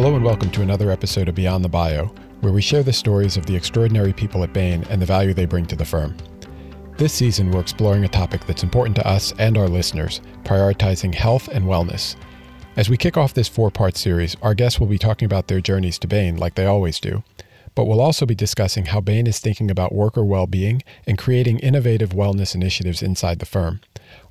Hello and welcome to another episode of Beyond the Bio, where we share the stories of the extraordinary people at Bain and the value they bring to the firm. This season, we're exploring a topic that's important to us and our listeners prioritizing health and wellness. As we kick off this four part series, our guests will be talking about their journeys to Bain, like they always do. But we'll also be discussing how Bain is thinking about worker well being and creating innovative wellness initiatives inside the firm.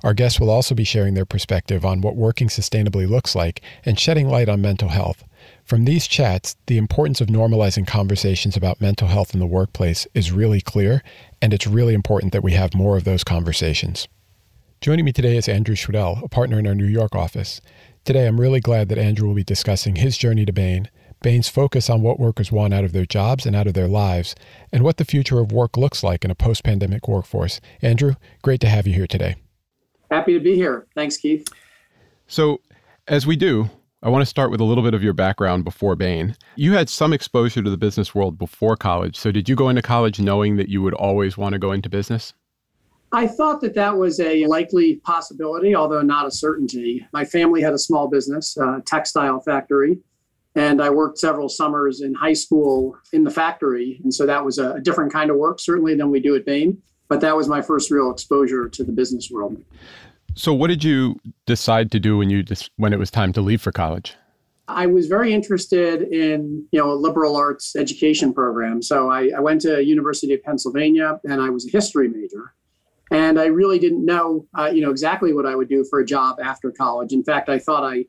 Our guests will also be sharing their perspective on what working sustainably looks like and shedding light on mental health. From these chats, the importance of normalizing conversations about mental health in the workplace is really clear, and it's really important that we have more of those conversations. Joining me today is Andrew Schwedel, a partner in our New York office. Today, I'm really glad that Andrew will be discussing his journey to Bain, Bain's focus on what workers want out of their jobs and out of their lives, and what the future of work looks like in a post pandemic workforce. Andrew, great to have you here today. Happy to be here. Thanks, Keith. So, as we do, I want to start with a little bit of your background before Bain. You had some exposure to the business world before college. So, did you go into college knowing that you would always want to go into business? I thought that that was a likely possibility, although not a certainty. My family had a small business, a textile factory, and I worked several summers in high school in the factory. And so that was a different kind of work, certainly, than we do at Bain. But that was my first real exposure to the business world. So, what did you decide to do when you when it was time to leave for college? I was very interested in you know a liberal arts education program. So I, I went to University of Pennsylvania, and I was a history major. And I really didn't know, uh, you know, exactly what I would do for a job after college. In fact, I thought I,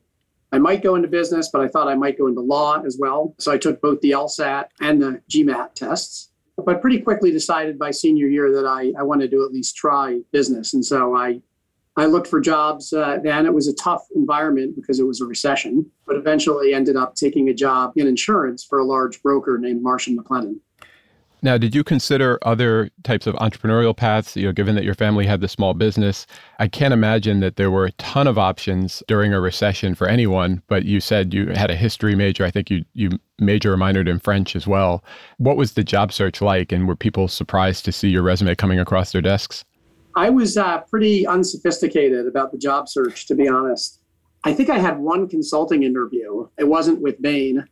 I might go into business, but I thought I might go into law as well. So I took both the LSAT and the GMAT tests but pretty quickly decided by senior year that I, I wanted to at least try business. And so I I looked for jobs uh, then. It was a tough environment because it was a recession, but eventually ended up taking a job in insurance for a large broker named Marsh and McLennan. Now, did you consider other types of entrepreneurial paths? You know, given that your family had the small business, I can't imagine that there were a ton of options during a recession for anyone. But you said you had a history major. I think you you major or minored in French as well. What was the job search like, and were people surprised to see your resume coming across their desks? I was uh, pretty unsophisticated about the job search, to be honest. I think I had one consulting interview. It wasn't with Bain.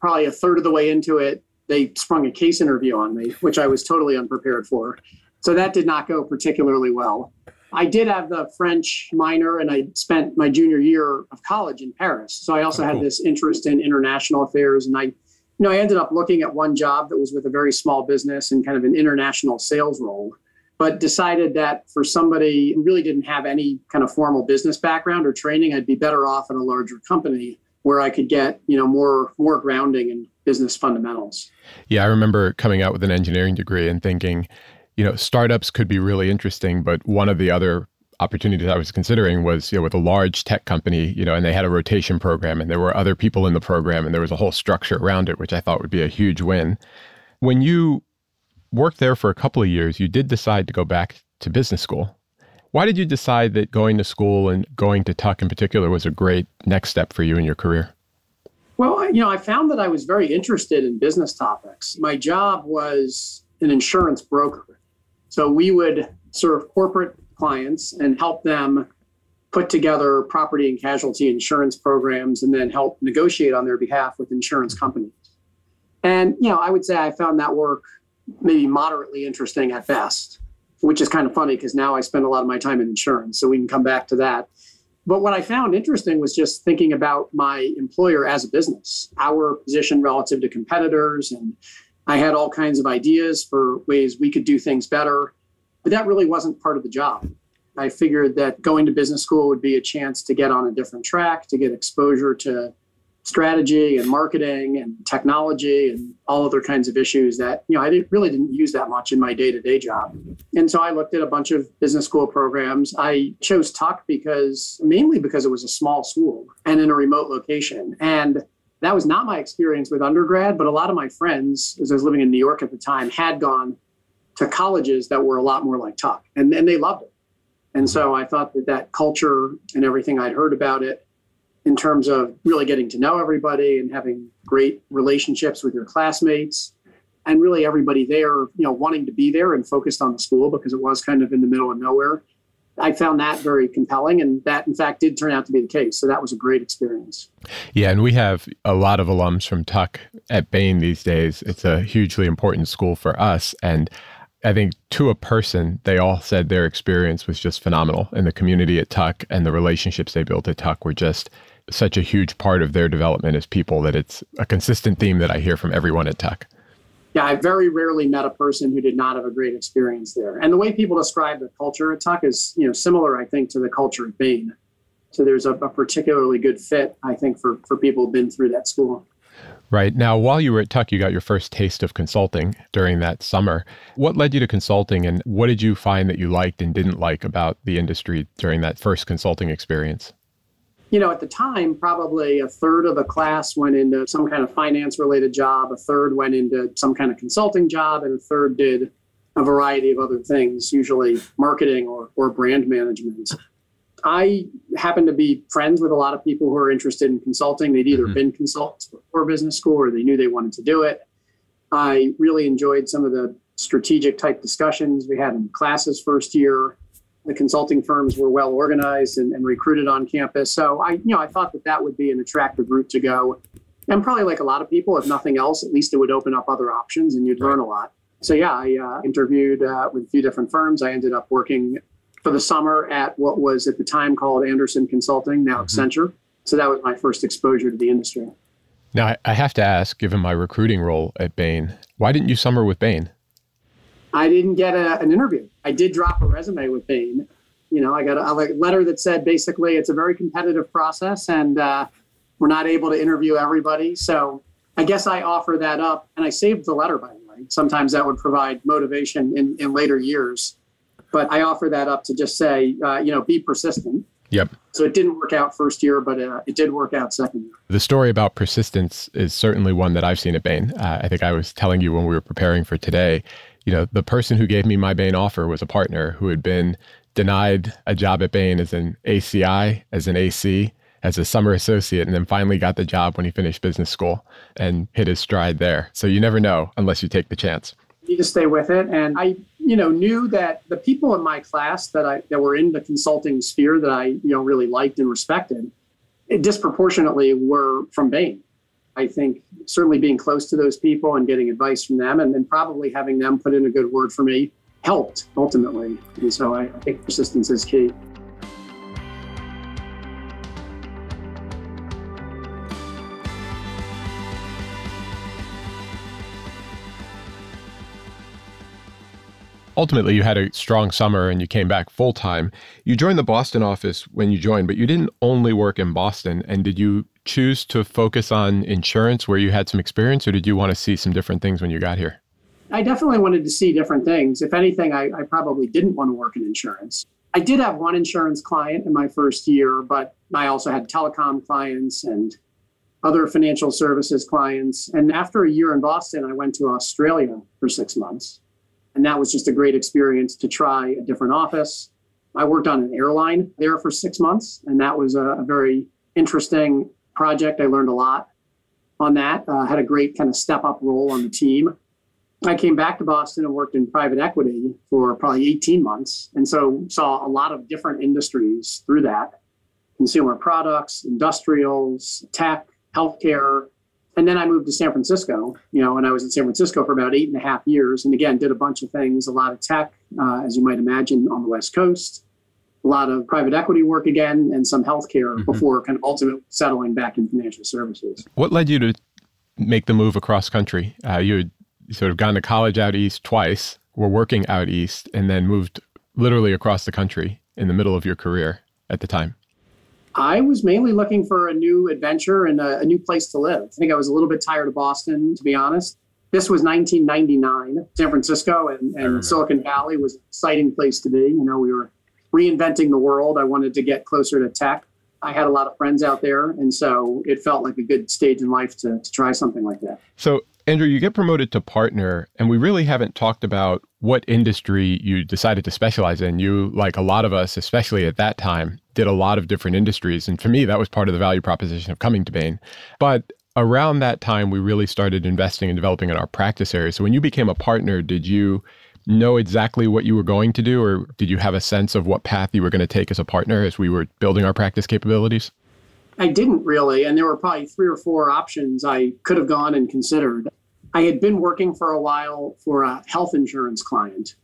Probably a third of the way into it, they sprung a case interview on me, which I was totally unprepared for. So that did not go particularly well. I did have the French minor, and I spent my junior year of college in Paris. So I also oh, cool. had this interest in international affairs, and I, you know, I ended up looking at one job that was with a very small business and kind of an international sales role but decided that for somebody who really didn't have any kind of formal business background or training, I'd be better off in a larger company where I could get, you know, more more grounding in business fundamentals. Yeah, I remember coming out with an engineering degree and thinking, you know, startups could be really interesting, but one of the other opportunities I was considering was, you know, with a large tech company, you know, and they had a rotation program and there were other people in the program and there was a whole structure around it, which I thought would be a huge win. When you worked there for a couple of years, you did decide to go back to business school. Why did you decide that going to school and going to Tuck in particular was a great next step for you in your career? Well, you know, I found that I was very interested in business topics. My job was an insurance broker. So we would serve corporate clients and help them put together property and casualty insurance programs and then help negotiate on their behalf with insurance companies. And, you know, I would say I found that work maybe moderately interesting at best, which is kind of funny because now I spend a lot of my time in insurance. So we can come back to that. But what I found interesting was just thinking about my employer as a business, our position relative to competitors. And I had all kinds of ideas for ways we could do things better. But that really wasn't part of the job. I figured that going to business school would be a chance to get on a different track, to get exposure to strategy and marketing and technology and all other kinds of issues that you know I didn't, really didn't use that much in my day-to-day job. And so I looked at a bunch of business school programs. I chose Tuck because mainly because it was a small school and in a remote location. And that was not my experience with undergrad, but a lot of my friends, as I was living in New York at the time, had gone to colleges that were a lot more like Tuck, and, and they loved it. And so I thought that that culture and everything I'd heard about it in terms of really getting to know everybody and having great relationships with your classmates and really everybody there, you know, wanting to be there and focused on the school because it was kind of in the middle of nowhere. I found that very compelling, and that in fact did turn out to be the case. So that was a great experience. Yeah, and we have a lot of alums from Tuck at Bain these days. It's a hugely important school for us, and I think to a person, they all said their experience was just phenomenal, and the community at Tuck and the relationships they built at Tuck were just such a huge part of their development as people that it's a consistent theme that I hear from everyone at Tuck. Yeah, I very rarely met a person who did not have a great experience there. And the way people describe the culture at Tuck is, you know, similar, I think, to the culture at Bain. So there's a, a particularly good fit, I think, for, for people who've been through that school. Right. Now, while you were at Tuck, you got your first taste of consulting during that summer. What led you to consulting, and what did you find that you liked and didn't like about the industry during that first consulting experience? You know, at the time, probably a third of the class went into some kind of finance related job, a third went into some kind of consulting job, and a third did a variety of other things, usually marketing or, or brand management. I happen to be friends with a lot of people who are interested in consulting. They'd either mm-hmm. been consultants before business school or they knew they wanted to do it. I really enjoyed some of the strategic type discussions we had in classes first year. The consulting firms were well organized and, and recruited on campus. So I, you know, I thought that that would be an attractive route to go. And probably like a lot of people, if nothing else, at least it would open up other options and you'd learn a lot. So yeah, I uh, interviewed uh, with a few different firms. I ended up working for the summer at what was at the time called Andersen Consulting, now mm-hmm. Accenture. So that was my first exposure to the industry. Now, I have to ask, given my recruiting role at Bain, why didn't you summer with Bain? I didn't get a, an interview. I did drop a resume with Bain. You know, I got a, a letter that said basically it's a very competitive process and uh, we're not able to interview everybody. So I guess I offer that up and I saved the letter, by the way. Sometimes that would provide motivation in, in later years but I offer that up to just say, uh, you know, be persistent. Yep. So it didn't work out first year, but uh, it did work out second year. The story about persistence is certainly one that I've seen at Bain. Uh, I think I was telling you when we were preparing for today, you know, the person who gave me my Bain offer was a partner who had been denied a job at Bain as an ACI, as an AC, as a summer associate, and then finally got the job when he finished business school and hit his stride there. So you never know unless you take the chance. You just stay with it. And I you know, knew that the people in my class that I that were in the consulting sphere that I, you know, really liked and respected, disproportionately were from Bain. I think certainly being close to those people and getting advice from them and then probably having them put in a good word for me helped ultimately. And so I, think persistence is key. Ultimately you had a strong summer and you came back full time. You joined the Boston office when you joined, but you didn't only work in Boston. And did you choose to focus on insurance where you had some experience, or did you want to see some different things when you got here? I definitely wanted to see different things. If anything, I, I probably didn't want to work in insurance. I did have one insurance client in my first year, but I also had telecom clients and other financial services clients. And after a year in Boston, I went to Australia for six months. And that was just a great experience to try a different office. I worked on an airline there for six months, and that was a, a very interesting project. I learned a lot on that. Uh, had a great kind of step up role on the team. I came back to Boston and worked in private equity for probably 18 months. And so saw a lot of different industries through that consumer products, industrials, tech, healthcare, and then I moved to San Francisco, you know, and I was in San Francisco for about eight and a half years. And again, did a bunch of things, a lot of tech, uh, as you might imagine, on the West Coast, a lot of private equity work again, and some healthcare mm-hmm. before kind of ultimately settling back in financial services. What led you to make the move across country? Uh, you had sort of gone to college out east twice, were working out east, and then moved literally across the country in the middle of your career at the time. I was mainly looking for a new adventure and a, a, new place to live. I think I was a little bit tired of Boston, to be honest. This was 1999. San Francisco and, and mm-hmm. Silicon Valley was an exciting place to be. You know, we were reinventing the world. I wanted to get closer to tech. I had a lot of friends out there, and so it felt like a good stage in life to, to try something like that. So, Andrew, you get promoted to partner, and we really haven't talked about what industry you decided to specialize in. You, like a lot of us, especially at that time, did a lot of different industries. And for me, that was part of the value proposition of coming to Bain. But around that time, we really started investing and developing in our practice area. So when you became a partner, did you know exactly what you were going to do, or did you have a sense of what path you were going to take as a partner as we were building our practice capabilities? I didn't really. And there were probably three or four options I could have gone and considered. I had been working for a while for a health insurance client.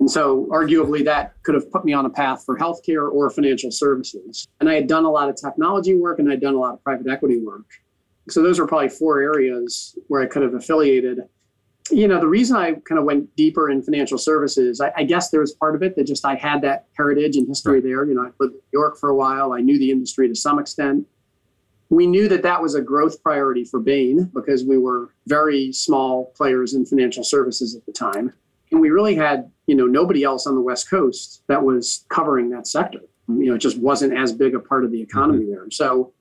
And so, arguably, that could have put me on a path for healthcare or financial services. And I had done a lot of technology work and I'd done a lot of private equity work. So, those were probably four areas where I could have affiliated. You know, the reason I kind of went deeper in financial services, I, I guess there was part of it that just I had that heritage and history there. You know, I lived in New York for a while, I knew the industry to some extent we knew that that was a growth priority for Bain because we were very small players in financial services at the time. And we really had, you know, nobody else on the West Coast that was covering that sector. You know, it just wasn't as big a part of the economy there. So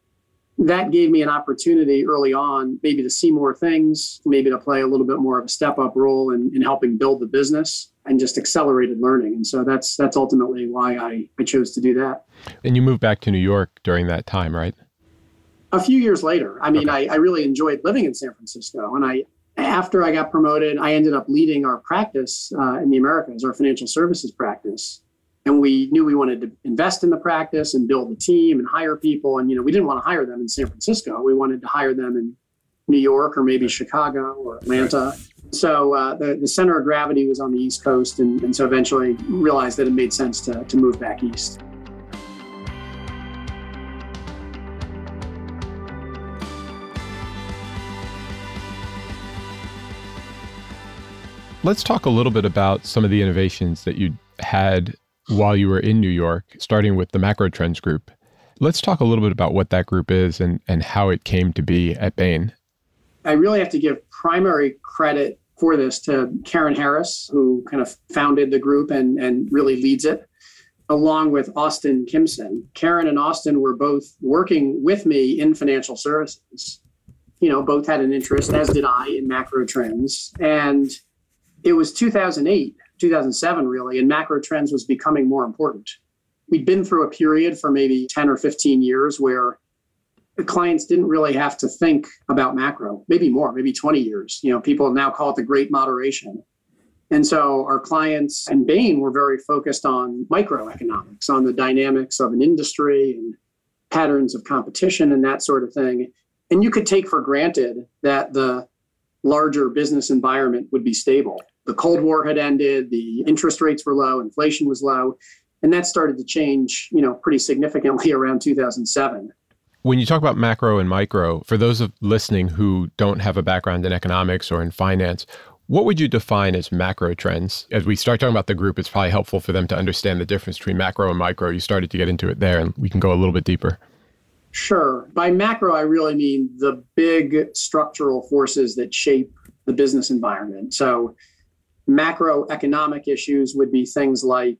that gave me an opportunity early on, maybe to see more things, maybe to play a little bit more of a step up role in, in helping build the business and just accelerated learning. And so that's that's ultimately why I, I chose to do that. And you moved back to New York during that time, right? A few years later. I mean, okay. I, I really enjoyed living in San Francisco. And I, after I got promoted, I ended up leading our practice uh, in the Americas, our financial services practice. And we knew we wanted to invest in the practice and build the team and hire people. And, you know, we didn't want to hire them in San Francisco. We wanted to hire them in New York or maybe Chicago or Atlanta. So uh, the, the center of gravity was on the East Coast. And, and so eventually realized that it made sense to, to move back east. Let's talk a little bit about some of the innovations that you had while you were in New York, starting with the Macro Trends Group. Let's talk a little bit about what that group is and, and how it came to be at Bain. I really have to give primary credit for this to Karen Harris, who kind of founded the group and, and really leads it, along with Austin Kimson. Karen and Austin were both working with me in financial services. You know, both had an interest, as did I, in macro trends. And it was 2008, 2007, really, and macro trends was becoming more important. We'd been through a period for maybe 10 or 15 years where the clients didn't really have to think about macro, maybe more, maybe 20 years. You know, people now call it the great moderation. And so our clients and Bain were very focused on microeconomics, on the dynamics of an industry and patterns of competition and that sort of thing. And you could take for granted that the larger business environment would be stable the Cold War had ended, the interest rates were low, inflation was low, and that started to change, you know, pretty significantly around 2007. When you talk about macro and micro, for those of listening who don't have a background in economics or in finance, what would you define as macro trends? As we start talking about the group, it's probably helpful for them to understand the difference between macro and micro. You started to get into it there, and we can go a little bit deeper. Sure. By macro, I really mean the big structural forces that shape the business environment. So, macroeconomic issues would be things like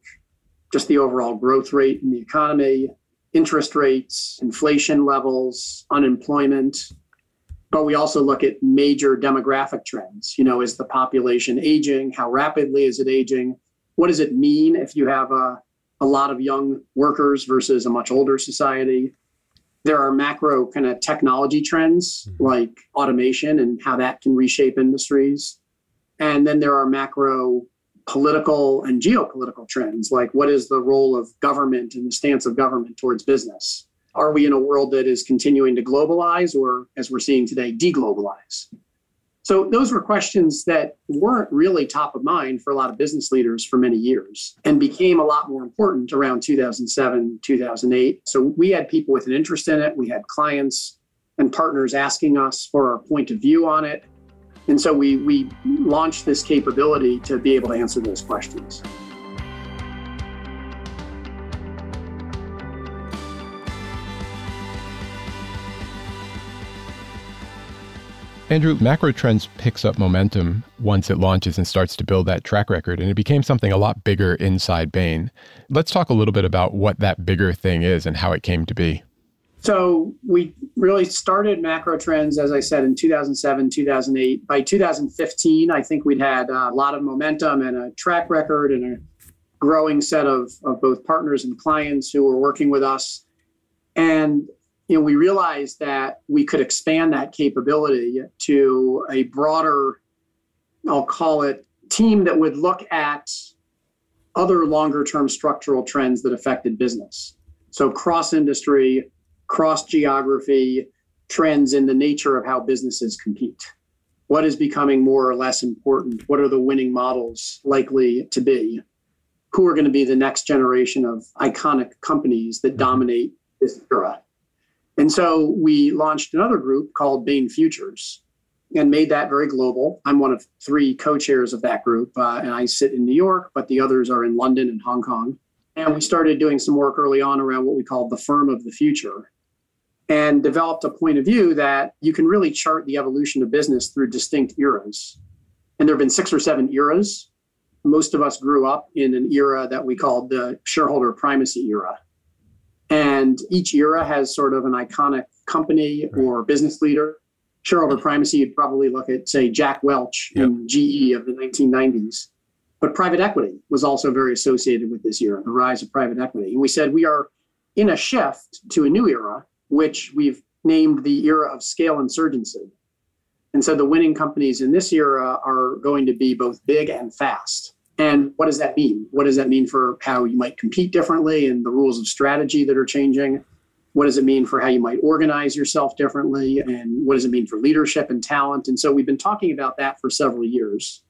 just the overall growth rate in the economy, interest rates, inflation levels, unemployment. But we also look at major demographic trends. You know, is the population aging? How rapidly is it aging? What does it mean if you have a, a lot of young workers versus a much older society? There are macro kind of technology trends mm-hmm. like automation and how that can reshape industries. And then there are macro political and geopolitical trends, like what is the role of government and the stance of government towards business? Are we in a world that is continuing to globalize or, as we're seeing today, deglobalize? So, those were questions that weren't really top of mind for a lot of business leaders for many years and became a lot more important around 2007, 2008. So, we had people with an interest in it. We had clients and partners asking us for our point of view on it. And so we, we launched this capability to be able to answer those questions. Andrew, MacroTrends picks up momentum once it launches and starts to build that track record, and it became something a lot bigger inside Bain. Let's talk a little bit about what that bigger thing is and how it came to be. So we really started MacroTrends, as I said, in 2007, 2008. By 2015, I think we'd had a lot of momentum and a track record and a growing set of, of both partners and clients who were working with us. And you know, we realized that we could expand that capability to a broader, I'll call it team that would look at other longer term structural trends that affected business. So, cross industry, cross geography, trends in the nature of how businesses compete. What is becoming more or less important? What are the winning models likely to be? Who are going to be the next generation of iconic companies that mm-hmm. dominate this era? And so we launched another group called Bain Futures and made that very global. I'm one of three co chairs of that group, uh, and I sit in New York, but the others are in London and Hong Kong. And we started doing some work early on around what we called the firm of the future and developed a point of view that you can really chart the evolution of business through distinct eras. And there have been six or seven eras. Most of us grew up in an era that we called the shareholder primacy era. And each era has sort of an iconic company or business leader. Shareholder primacy, you'd probably look at, say, Jack Welch yep. in GE of the 1990s. But private equity was also very associated with this era, the rise of private equity. And we said we are in a shift to a new era, which we've named the era of scale insurgency. And so the winning companies in this era are going to be both big and fast. And what does that mean? What does that mean for how you might compete differently and the rules of strategy that are changing? What does it mean for how you might organize yourself differently? And what does it mean for leadership and talent? And so we've been talking about that for several years.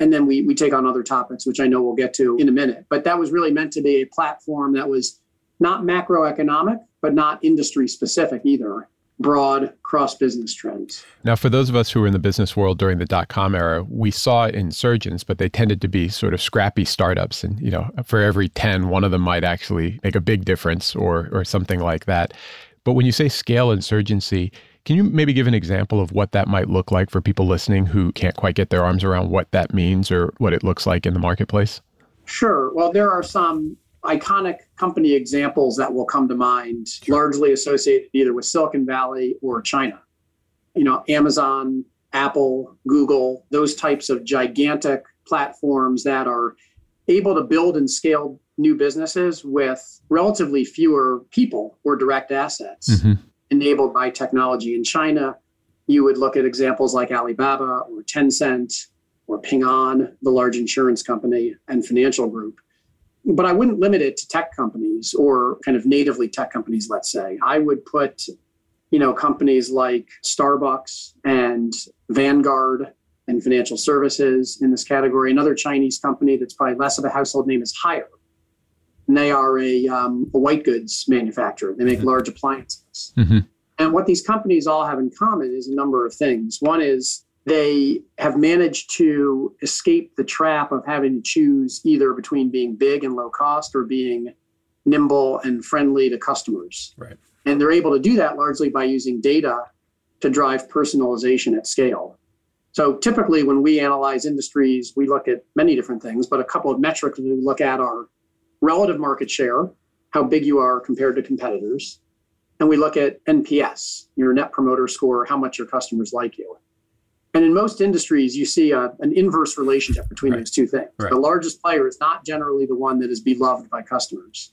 And then we, we take on other topics, which I know we'll get to in a minute. But that was really meant to be a platform that was not macroeconomic, but not industry specific either broad cross business trends. Now, for those of us who were in the business world during the dot com era, we saw insurgents, but they tended to be sort of scrappy startups. And, you know, for every 10, one of them might actually make a big difference or, or something like that. But when you say scale insurgency, can you maybe give an example of what that might look like for people listening who can't quite get their arms around what that means or what it looks like in the marketplace? Sure. Well, there are some iconic company examples that will come to mind, largely associated either with Silicon Valley or China. You know, Amazon, Apple, Google, those types of gigantic platforms that are able to build and scale new businesses with relatively fewer people or direct assets mm-hmm. enabled by technology. In China, you would look at examples like Alibaba or Tencent or Ping An, the large insurance company and financial group but I wouldn't limit it to tech companies or kind of natively tech companies, let's say. I would put, you know, companies like Starbucks and Vanguard and financial services in this category. Another Chinese company that's probably less of a household name is Haier. And they are a, um, a white goods manufacturer. They make mm-hmm. large appliances. Mm-hmm. And what these companies all have in common is a number of things. One is they have managed to escape the trap of having to choose either between being big and low cost or being nimble and friendly to customers. Right. And they're able to do that largely by using data to drive personalization at scale. So typically, when we analyze industries, we look at many different things, but a couple of metrics we look at are relative market share, how big you are compared to competitors. And we look at NPS, your net promoter score, how much your customers like you. And in most industries, you see a, an inverse relationship between right. those two things. Right. The largest player is not generally the one that is beloved by customers.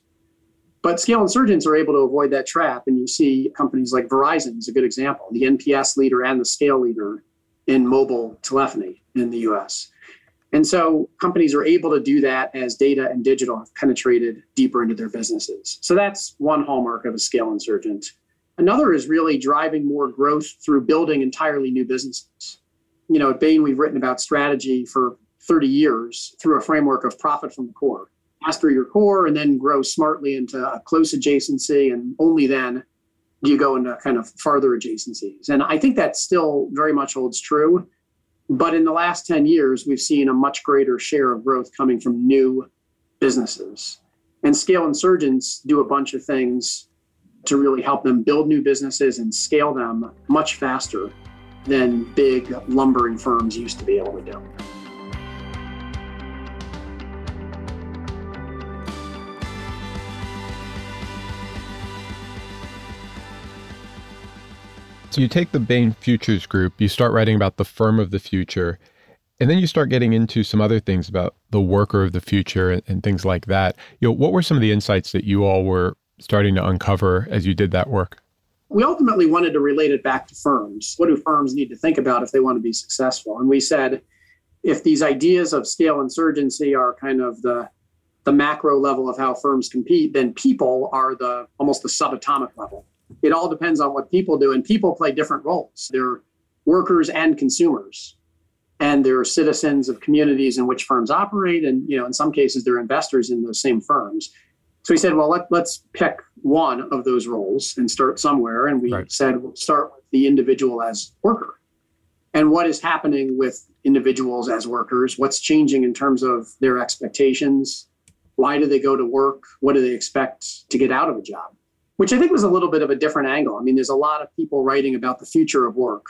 But scale insurgents are able to avoid that trap. And you see companies like Verizon is a good example, the NPS leader and the scale leader in mobile telephony in the US. And so companies are able to do that as data and digital have penetrated deeper into their businesses. So that's one hallmark of a scale insurgent. Another is really driving more growth through building entirely new businesses you know, at Bain, we've written about strategy for 30 years through a framework of profit from the core. Master your core and then grow smartly into a close adjacency. And only then do you go into kind of farther adjacencies. And I think that still very much holds true. But in the last 10 years, we've seen a much greater share of growth coming from new businesses. And scale insurgents do a bunch of things to really help them build new businesses and scale them much faster than big lumbering firms used to be able to do. So you take the Bain Futures Group, you start writing about the firm of the future, and then you start getting into some other things about the worker of the future and, and things like that. You know, what were some of the insights that you all were starting to uncover as you did that work? We ultimately wanted to relate it back to firms. What do firms need to think about if they want to be successful? And we said, if these ideas of scale insurgency are kind of the the macro level of how firms compete, then people are the almost the subatomic level. It all depends on what people do, and people play different roles. They're workers and consumers, and they're citizens of communities in which firms operate, and you know, in some cases, they're investors in those same firms. So he said, well, let, let's pick one of those roles and start somewhere. And we right. said, we'll start with the individual as worker. And what is happening with individuals as workers? What's changing in terms of their expectations? Why do they go to work? What do they expect to get out of a job? Which I think was a little bit of a different angle. I mean, there's a lot of people writing about the future of work,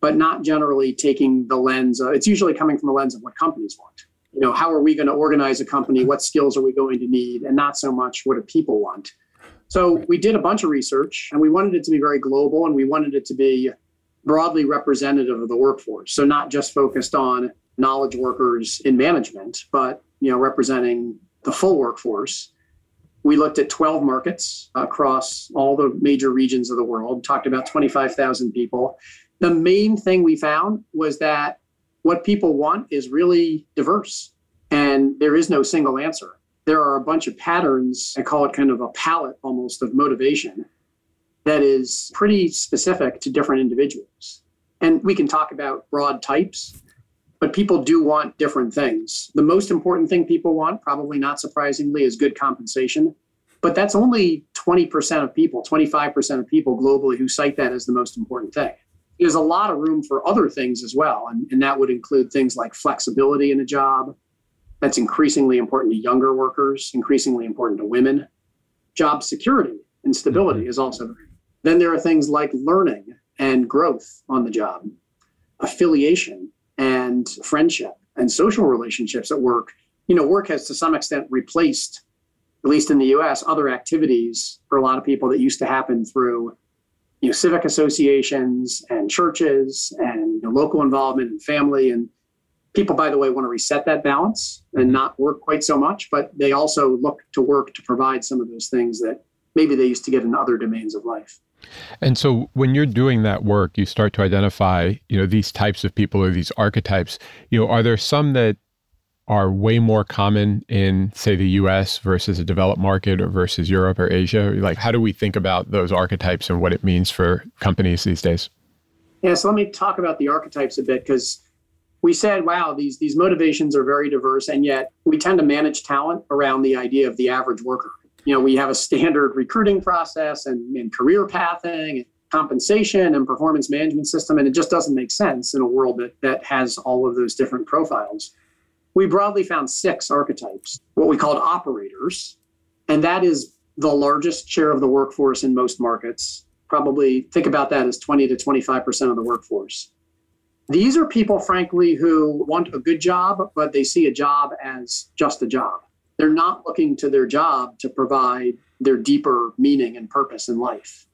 but not generally taking the lens. Of, it's usually coming from the lens of what companies want you know, how are we going to organize a company? What skills are we going to need? And not so much what do people want. So we did a bunch of research and we wanted it to be very global and we wanted it to be broadly representative of the workforce. So not just focused on knowledge workers in management, but you know, representing the full workforce. We looked at 12 markets across all the major regions of the world, talked about 25,000 people. The main thing we found was that what people want is really diverse and there is no single answer. There are a bunch of patterns, I call it kind of a palette almost of motivation that is pretty specific to different individuals. And we can talk about broad types, but people do want different things. The most important thing people want, probably not surprisingly, is good compensation. But that's only 20% of people, 25% of people globally who cite that as the most important thing there's a lot of room for other things as well. And, and that would include things like flexibility in a job. That's increasingly important to younger workers, increasingly important to women. Job security and stability mm-hmm. is also. Then there are things like learning and growth on the job, affiliation and friendship and social relationships at work. You know, work has to some extent replaced, at least in the US, other activities for a lot of people that used to happen through you know, civic associations and churches and local involvement and family. And people, by the way, want to reset that balance and mm-hmm. not work quite so much, but they also look to work to provide some of those things that maybe they used to get in other domains of life. And so when you're doing that work, you start to identify, you know, these types of people or these archetypes. You know, are there some that are way more common in, say, the US versus a developed market or versus Europe or Asia? Like, how do we think about those archetypes and what it means for companies these days? Yeah, so let me talk about the archetypes a bit because we said, wow, these, these motivations are very diverse, and yet we tend to manage talent around the idea of the average worker. You know, we have a standard recruiting process and, and career pathing and compensation and performance management system, and it just doesn't make sense in a world that, that has all of those different profiles we broadly found six archetypes, what we called operators. And that is the largest share of the workforce in most markets. Probably think about that as 20 to 25% of the workforce. These are people, frankly, who want a good job, but they see a job as just a job. They're not looking to their job to provide their deeper meaning and purpose in life.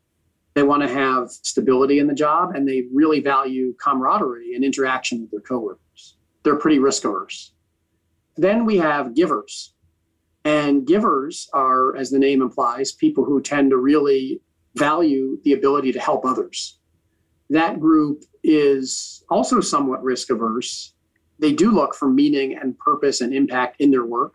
They want to have stability in the job and they really value camaraderie and interaction with their coworkers. They're pretty risk averse. Then we have givers. And givers are, as the name implies, people who tend to really value the ability to help others. That group is also somewhat risk averse. They do look for meaning and purpose and impact in their work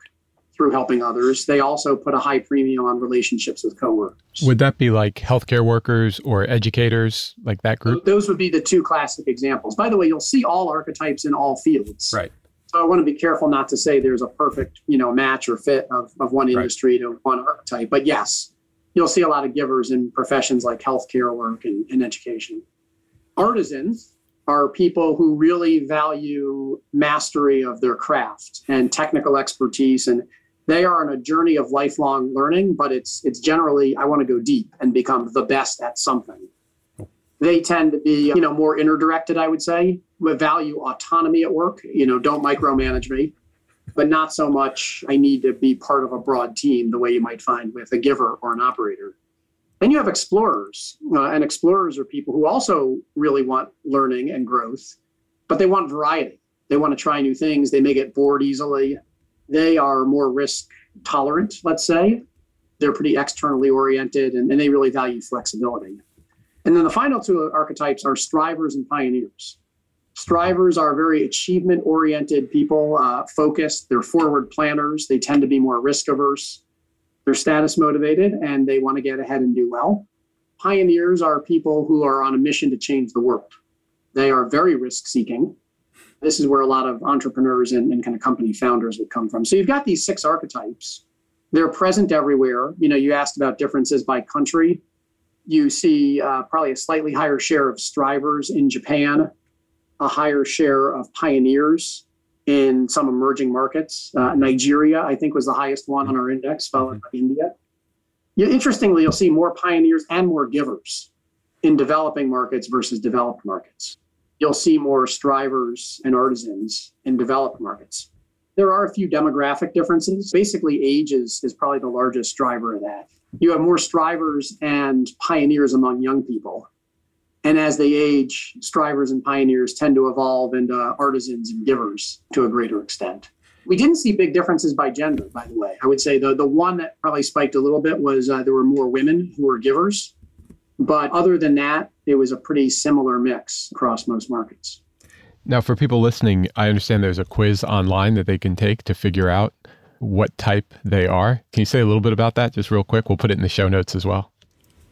through helping others. They also put a high premium on relationships with coworkers. Would that be like healthcare workers or educators, like that group? Those would be the two classic examples. By the way, you'll see all archetypes in all fields. Right. So I want to be careful not to say there's a perfect, you know, match or fit of, of one industry right. to one archetype. But yes, you'll see a lot of givers in professions like healthcare work and, and education. Artisans are people who really value mastery of their craft and technical expertise and they are on a journey of lifelong learning but it's it's generally i want to go deep and become the best at something oh. they tend to be you know more inner directed i would say value autonomy at work you know don't micromanage me but not so much i need to be part of a broad team the way you might find with a giver or an operator. Then you have explorers uh, and explorers are people who also really want learning and growth but they want variety. They want to try new things they may get bored easily. They are more risk tolerant let's say. They're pretty externally oriented and, and they really value flexibility. And then the final two archetypes are strivers and pioneers. Strivers are very achievement oriented people, uh, focused. They're forward planners. They tend to be more risk averse. They're status motivated and they want to get ahead and do well. Pioneers are people who are on a mission to change the world. They are very risk seeking. This is where a lot of entrepreneurs and, and kind of company founders would come from. So you've got these six archetypes. They're present everywhere. You know, you asked about differences by country. You see uh, probably a slightly higher share of strivers in Japan, a higher share of pioneers in some emerging markets. Uh, Nigeria, I think, was the highest one on our index, followed by India. You, interestingly, you'll see more pioneers and more givers in developing markets versus developed markets. You'll see more strivers and artisans in developed markets. There are a few demographic differences. Basically, age is, is probably the largest driver of that. You have more strivers and pioneers among young people. And as they age, strivers and pioneers tend to evolve into artisans and givers to a greater extent. We didn't see big differences by gender, by the way. I would say the, the one that probably spiked a little bit was uh, there were more women who were givers. But other than that, it was a pretty similar mix across most markets. Now, for people listening, I understand there's a quiz online that they can take to figure out what type they are. Can you say a little bit about that just real quick? We'll put it in the show notes as well.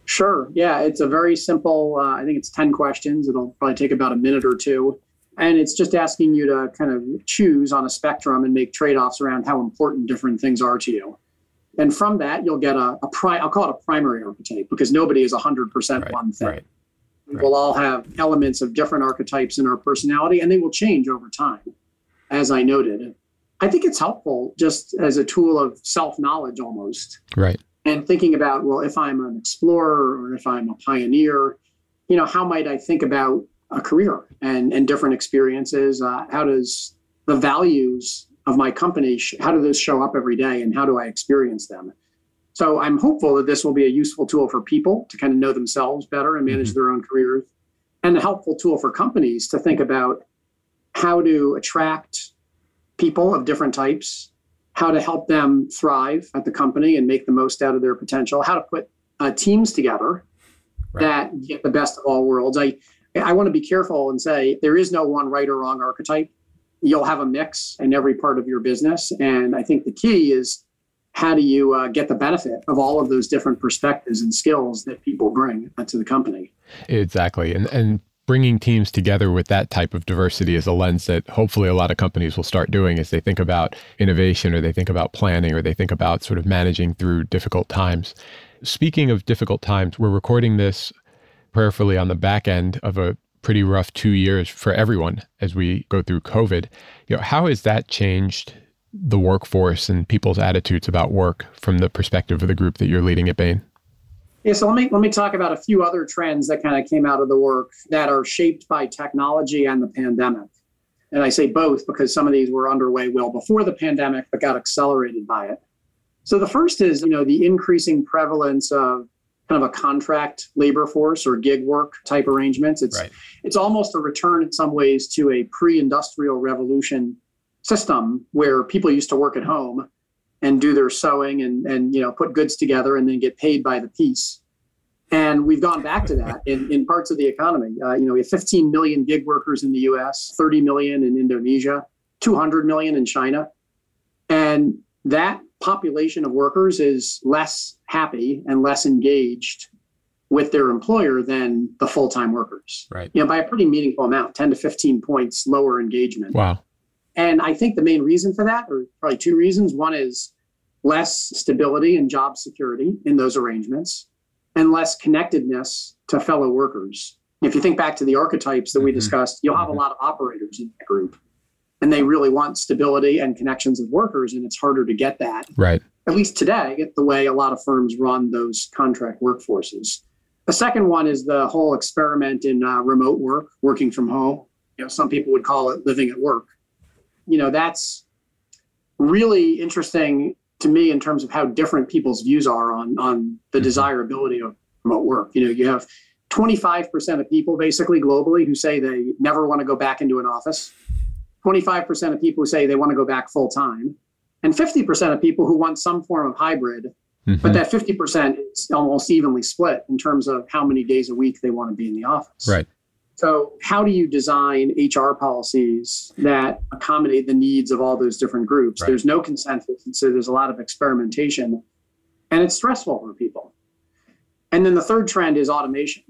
Sure. Yeah, it's a very simple, uh, I think it's 10 questions. It'll probably take about a minute or two. And it's just asking you to kind of choose on a spectrum and make trade offs around how important different things are to you. And from that, you'll get a, a pri- I'll call it a primary archetype because nobody is 100% right, one thing. Right, right. We'll all have elements of different archetypes in our personality, and they will change over time, as I noted. I think it's helpful just as a tool of self knowledge almost. Right. And thinking about, well, if I'm an explorer or if I'm a pioneer, you know, how might I think about a career and, and different experiences? Uh, how does the values of my company, how do those show up every day and how do I experience them? So I'm hopeful that this will be a useful tool for people to kind of know themselves better and manage mm-hmm. their own careers, and a helpful tool for companies to think about how to attract people of different types, how to help them thrive at the company and make the most out of their potential, how to put uh, teams together right. that get the best of all worlds. I I want to be careful and say there is no one right or wrong archetype you'll have a mix in every part of your business. And I think the key is how do you uh, get the benefit of all of those different perspectives and skills that people bring to the company? Exactly. And, and bringing teams together with that type of diversity is a lens that hopefully a lot of companies will start doing as they think about innovation or they think about planning or they think about sort of managing through difficult times. Speaking of difficult times, we're recording this prayerfully on the back end of a pretty rough two years for everyone as we go through COVID. You know, how has that changed the workforce and people's attitudes about work from the perspective of the group that you're leading at Bain? Yeah, so let me let me talk about a few other trends that kind of came out of the work that are shaped by technology and the pandemic. And I say both because some of these were underway well before the pandemic, but got accelerated by it. So the first is, you know, the increasing prevalence of kind of a contract labor force or gig work type arrangements. It's right. it's almost a return in some ways to a pre-industrial revolution system where people used to work at home and do their sewing and and you know put goods together and then get paid by the piece. And we've gone back to that in, in parts of the economy. Uh, you know, we have 15 million gig workers in the U.S., 30 million in Indonesia, 200 million in China, and that population of workers is less happy and less engaged with their employer than the full-time workers. Right. You know, by a pretty meaningful amount, 10 to 15 points lower engagement. Wow. And I think the main reason for that, or probably two reasons. One is less stability and job security in those arrangements, and less connectedness to fellow workers. If you think back to the archetypes that mm-hmm. we discussed, you'll have mm-hmm. a lot of operators in that group and they really want stability and connections of workers and it's harder to get that right at least today the way a lot of firms run those contract workforces the second one is the whole experiment in uh, remote work working from home you know some people would call it living at work you know that's really interesting to me in terms of how different people's views are on on the mm-hmm. desirability of remote work you know you have 25% of people basically globally who say they never want to go back into an office 25% of people who say they want to go back full time, and 50% of people who want some form of hybrid. Mm-hmm. But that 50% is almost evenly split in terms of how many days a week they want to be in the office. Right. So, how do you design HR policies that accommodate the needs of all those different groups? Right. There's no consensus. And so, there's a lot of experimentation, and it's stressful for people. And then the third trend is automation.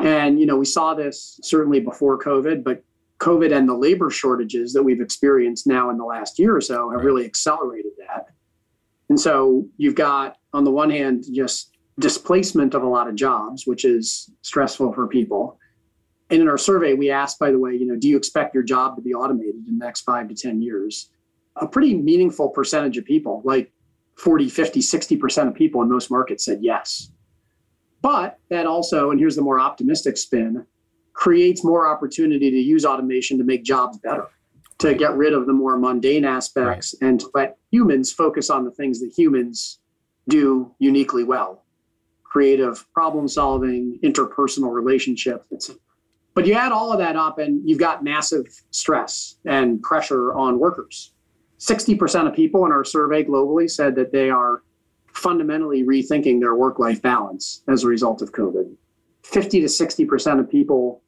And, you know, we saw this certainly before COVID, but COVID and the labor shortages that we've experienced now in the last year or so have right. really accelerated that. And so, you've got, on the one hand, just displacement of a lot of jobs, which is stressful for people and in our survey, we asked, by the way, you know, do you expect your job to be automated in the next five to 10 years? A pretty meaningful percentage of people, like 40, 50, 60% of people in most markets said yes. But that also, and here's the more optimistic spin, creates more opportunity to use automation to make jobs better, to get rid of the more mundane aspects right. and to let humans focus on the things that humans do uniquely well creative problem solving, interpersonal relationships, etc. But you add all of that up and you've got massive stress and pressure on workers. 60% of people in our survey globally said that they are fundamentally rethinking their work life balance as a result of COVID. 50 to 60% of people,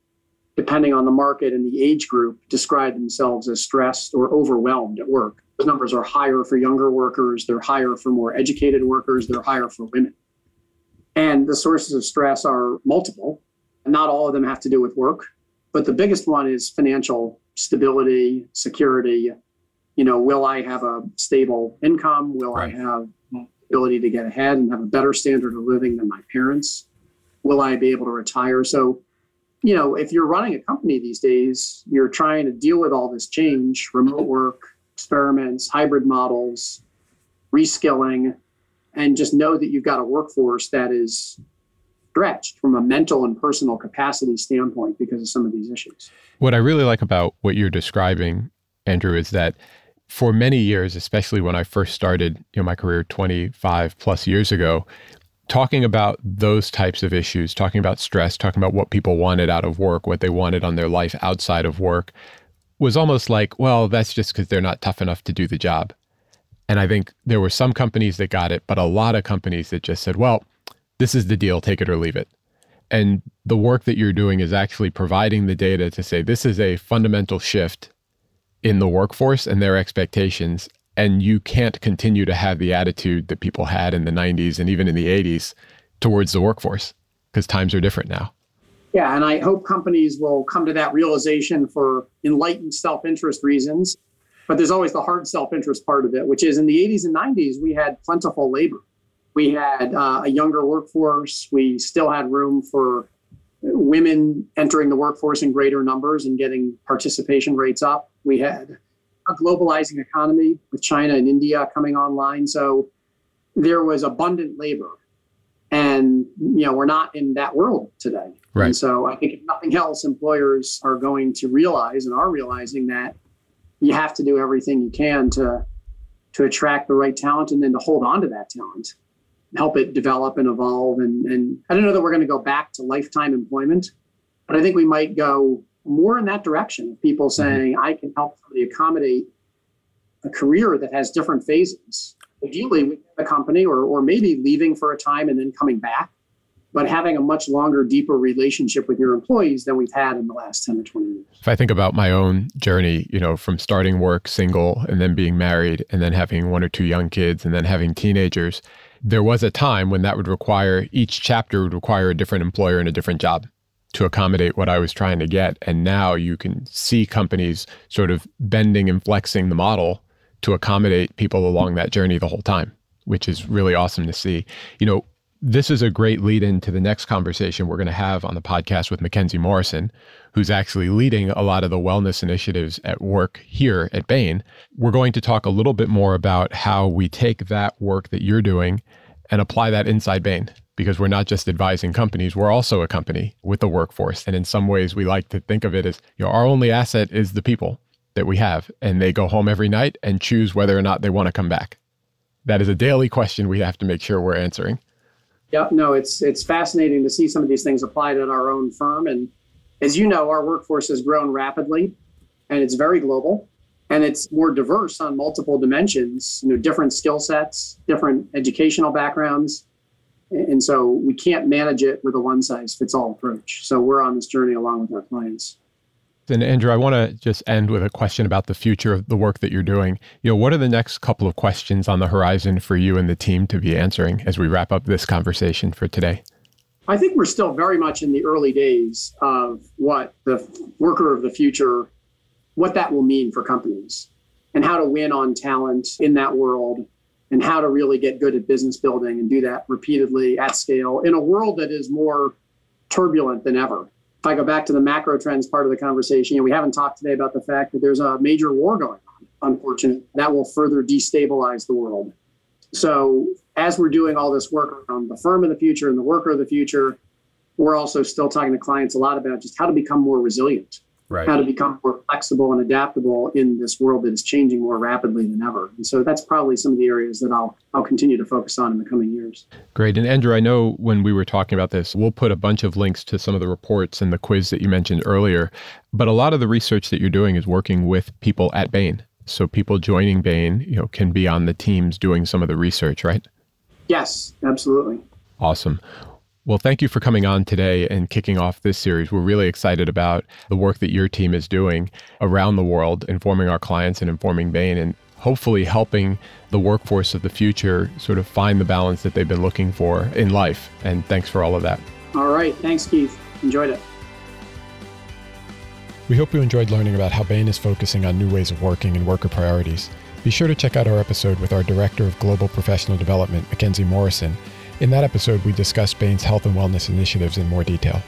depending on the market and the age group, describe themselves as stressed or overwhelmed at work. Those numbers are higher for younger workers, they're higher for more educated workers, they're higher for women. And the sources of stress are multiple. Not all of them have to do with work, but the biggest one is financial stability, security. You know, will I have a stable income? Will right. I have ability to get ahead and have a better standard of living than my parents? Will I be able to retire? So, you know, if you're running a company these days, you're trying to deal with all this change, remote work, experiments, hybrid models, reskilling, and just know that you've got a workforce that is stretched from a mental and personal capacity standpoint because of some of these issues. What I really like about what you're describing, Andrew, is that for many years, especially when I first started you know, my career 25 plus years ago, talking about those types of issues, talking about stress, talking about what people wanted out of work, what they wanted on their life outside of work, was almost like, well, that's just because they're not tough enough to do the job. And I think there were some companies that got it, but a lot of companies that just said, well, this is the deal, take it or leave it. And the work that you're doing is actually providing the data to say this is a fundamental shift in the workforce and their expectations. And you can't continue to have the attitude that people had in the 90s and even in the 80s towards the workforce because times are different now. Yeah, and I hope companies will come to that realization for enlightened self interest reasons. But there's always the hard self interest part of it, which is in the 80s and 90s, we had plentiful labor we had uh, a younger workforce. We still had room for women entering the workforce in greater numbers and getting participation rates up. We had a globalizing economy with China and India coming online. So there was abundant labor. And you know, we're not in that world today. Right. And so I think if nothing else, employers are going to realize and are realizing that you have to do everything you can to to attract the right talent and then to hold on to that talent help it develop and evolve. And, and I don't know that we're going to go back to lifetime employment, but I think we might go more in that direction of people mm-hmm. saying, mm-hmm. I can help somebody accommodate a career that has different phases. Ideally, with a company or, or maybe leaving for a time and then coming back, but having a much longer, deeper relationship with your employees than we've had in the last 10 or 20 years. If I think about my own journey, you know, from starting work single and then being married and then having one or two young kids and then having teenagers, there was a time when that would require each chapter would require a different employer and a different job to accommodate what I was trying to get. And now you can see companies sort of bending and flexing the model to accommodate people along that journey the whole time, which is really awesome to see. You know, this is a great lead into the next conversation we're going to have on the podcast with Mackenzie Morrison, who's actually leading a lot of the wellness initiatives at work here at Bain. We're going to talk a little bit more about how we take that work that you're doing and apply that inside Bain because we're not just advising companies, we're also a company with a workforce. And in some ways, we like to think of it as you know, our only asset is the people that we have, and they go home every night and choose whether or not they want to come back. That is a daily question we have to make sure we're answering. Yeah, no, it's it's fascinating to see some of these things applied at our own firm. And as you know, our workforce has grown rapidly and it's very global and it's more diverse on multiple dimensions, you know, different skill sets, different educational backgrounds. And so we can't manage it with a one size fits all approach. So we're on this journey along with our clients. And Andrew, I want to just end with a question about the future of the work that you're doing. You know, what are the next couple of questions on the horizon for you and the team to be answering as we wrap up this conversation for today? I think we're still very much in the early days of what the worker of the future, what that will mean for companies and how to win on talent in that world and how to really get good at business building and do that repeatedly at scale in a world that is more turbulent than ever. If I go back to the macro trends part of the conversation, you know, we haven't talked today about the fact that there's a major war going on, unfortunately, that will further destabilize the world. So, as we're doing all this work on the firm of the future and the worker of the future, we're also still talking to clients a lot about just how to become more resilient right. how to become more flexible and adaptable in this world that is changing more rapidly than ever. And so that's probably some of the areas that I'll I'll continue to focus on in the coming years. Great. And Andrew, I know when we were talking about this, we'll put a bunch of links to some of the reports and the quiz that you mentioned earlier. But a lot of the research that you're doing is working with people at Bain. So people joining Bain, you know, can be on the teams doing some of the research, right? Yes, absolutely. Awesome. Well, thank you for coming on today and kicking off this series. We're really excited about the work that your team is doing around the world, informing our clients and informing Bain, and hopefully helping the workforce of the future sort of find the balance that they've been looking for in life. And thanks for all of that. All right. Thanks, Keith. Enjoyed it. We hope you enjoyed learning about how Bain is focusing on new ways of working and worker priorities. Be sure to check out our episode with our Director of Global Professional Development, Mackenzie Morrison in that episode, we discussed Bain's health and wellness initiatives in more detail.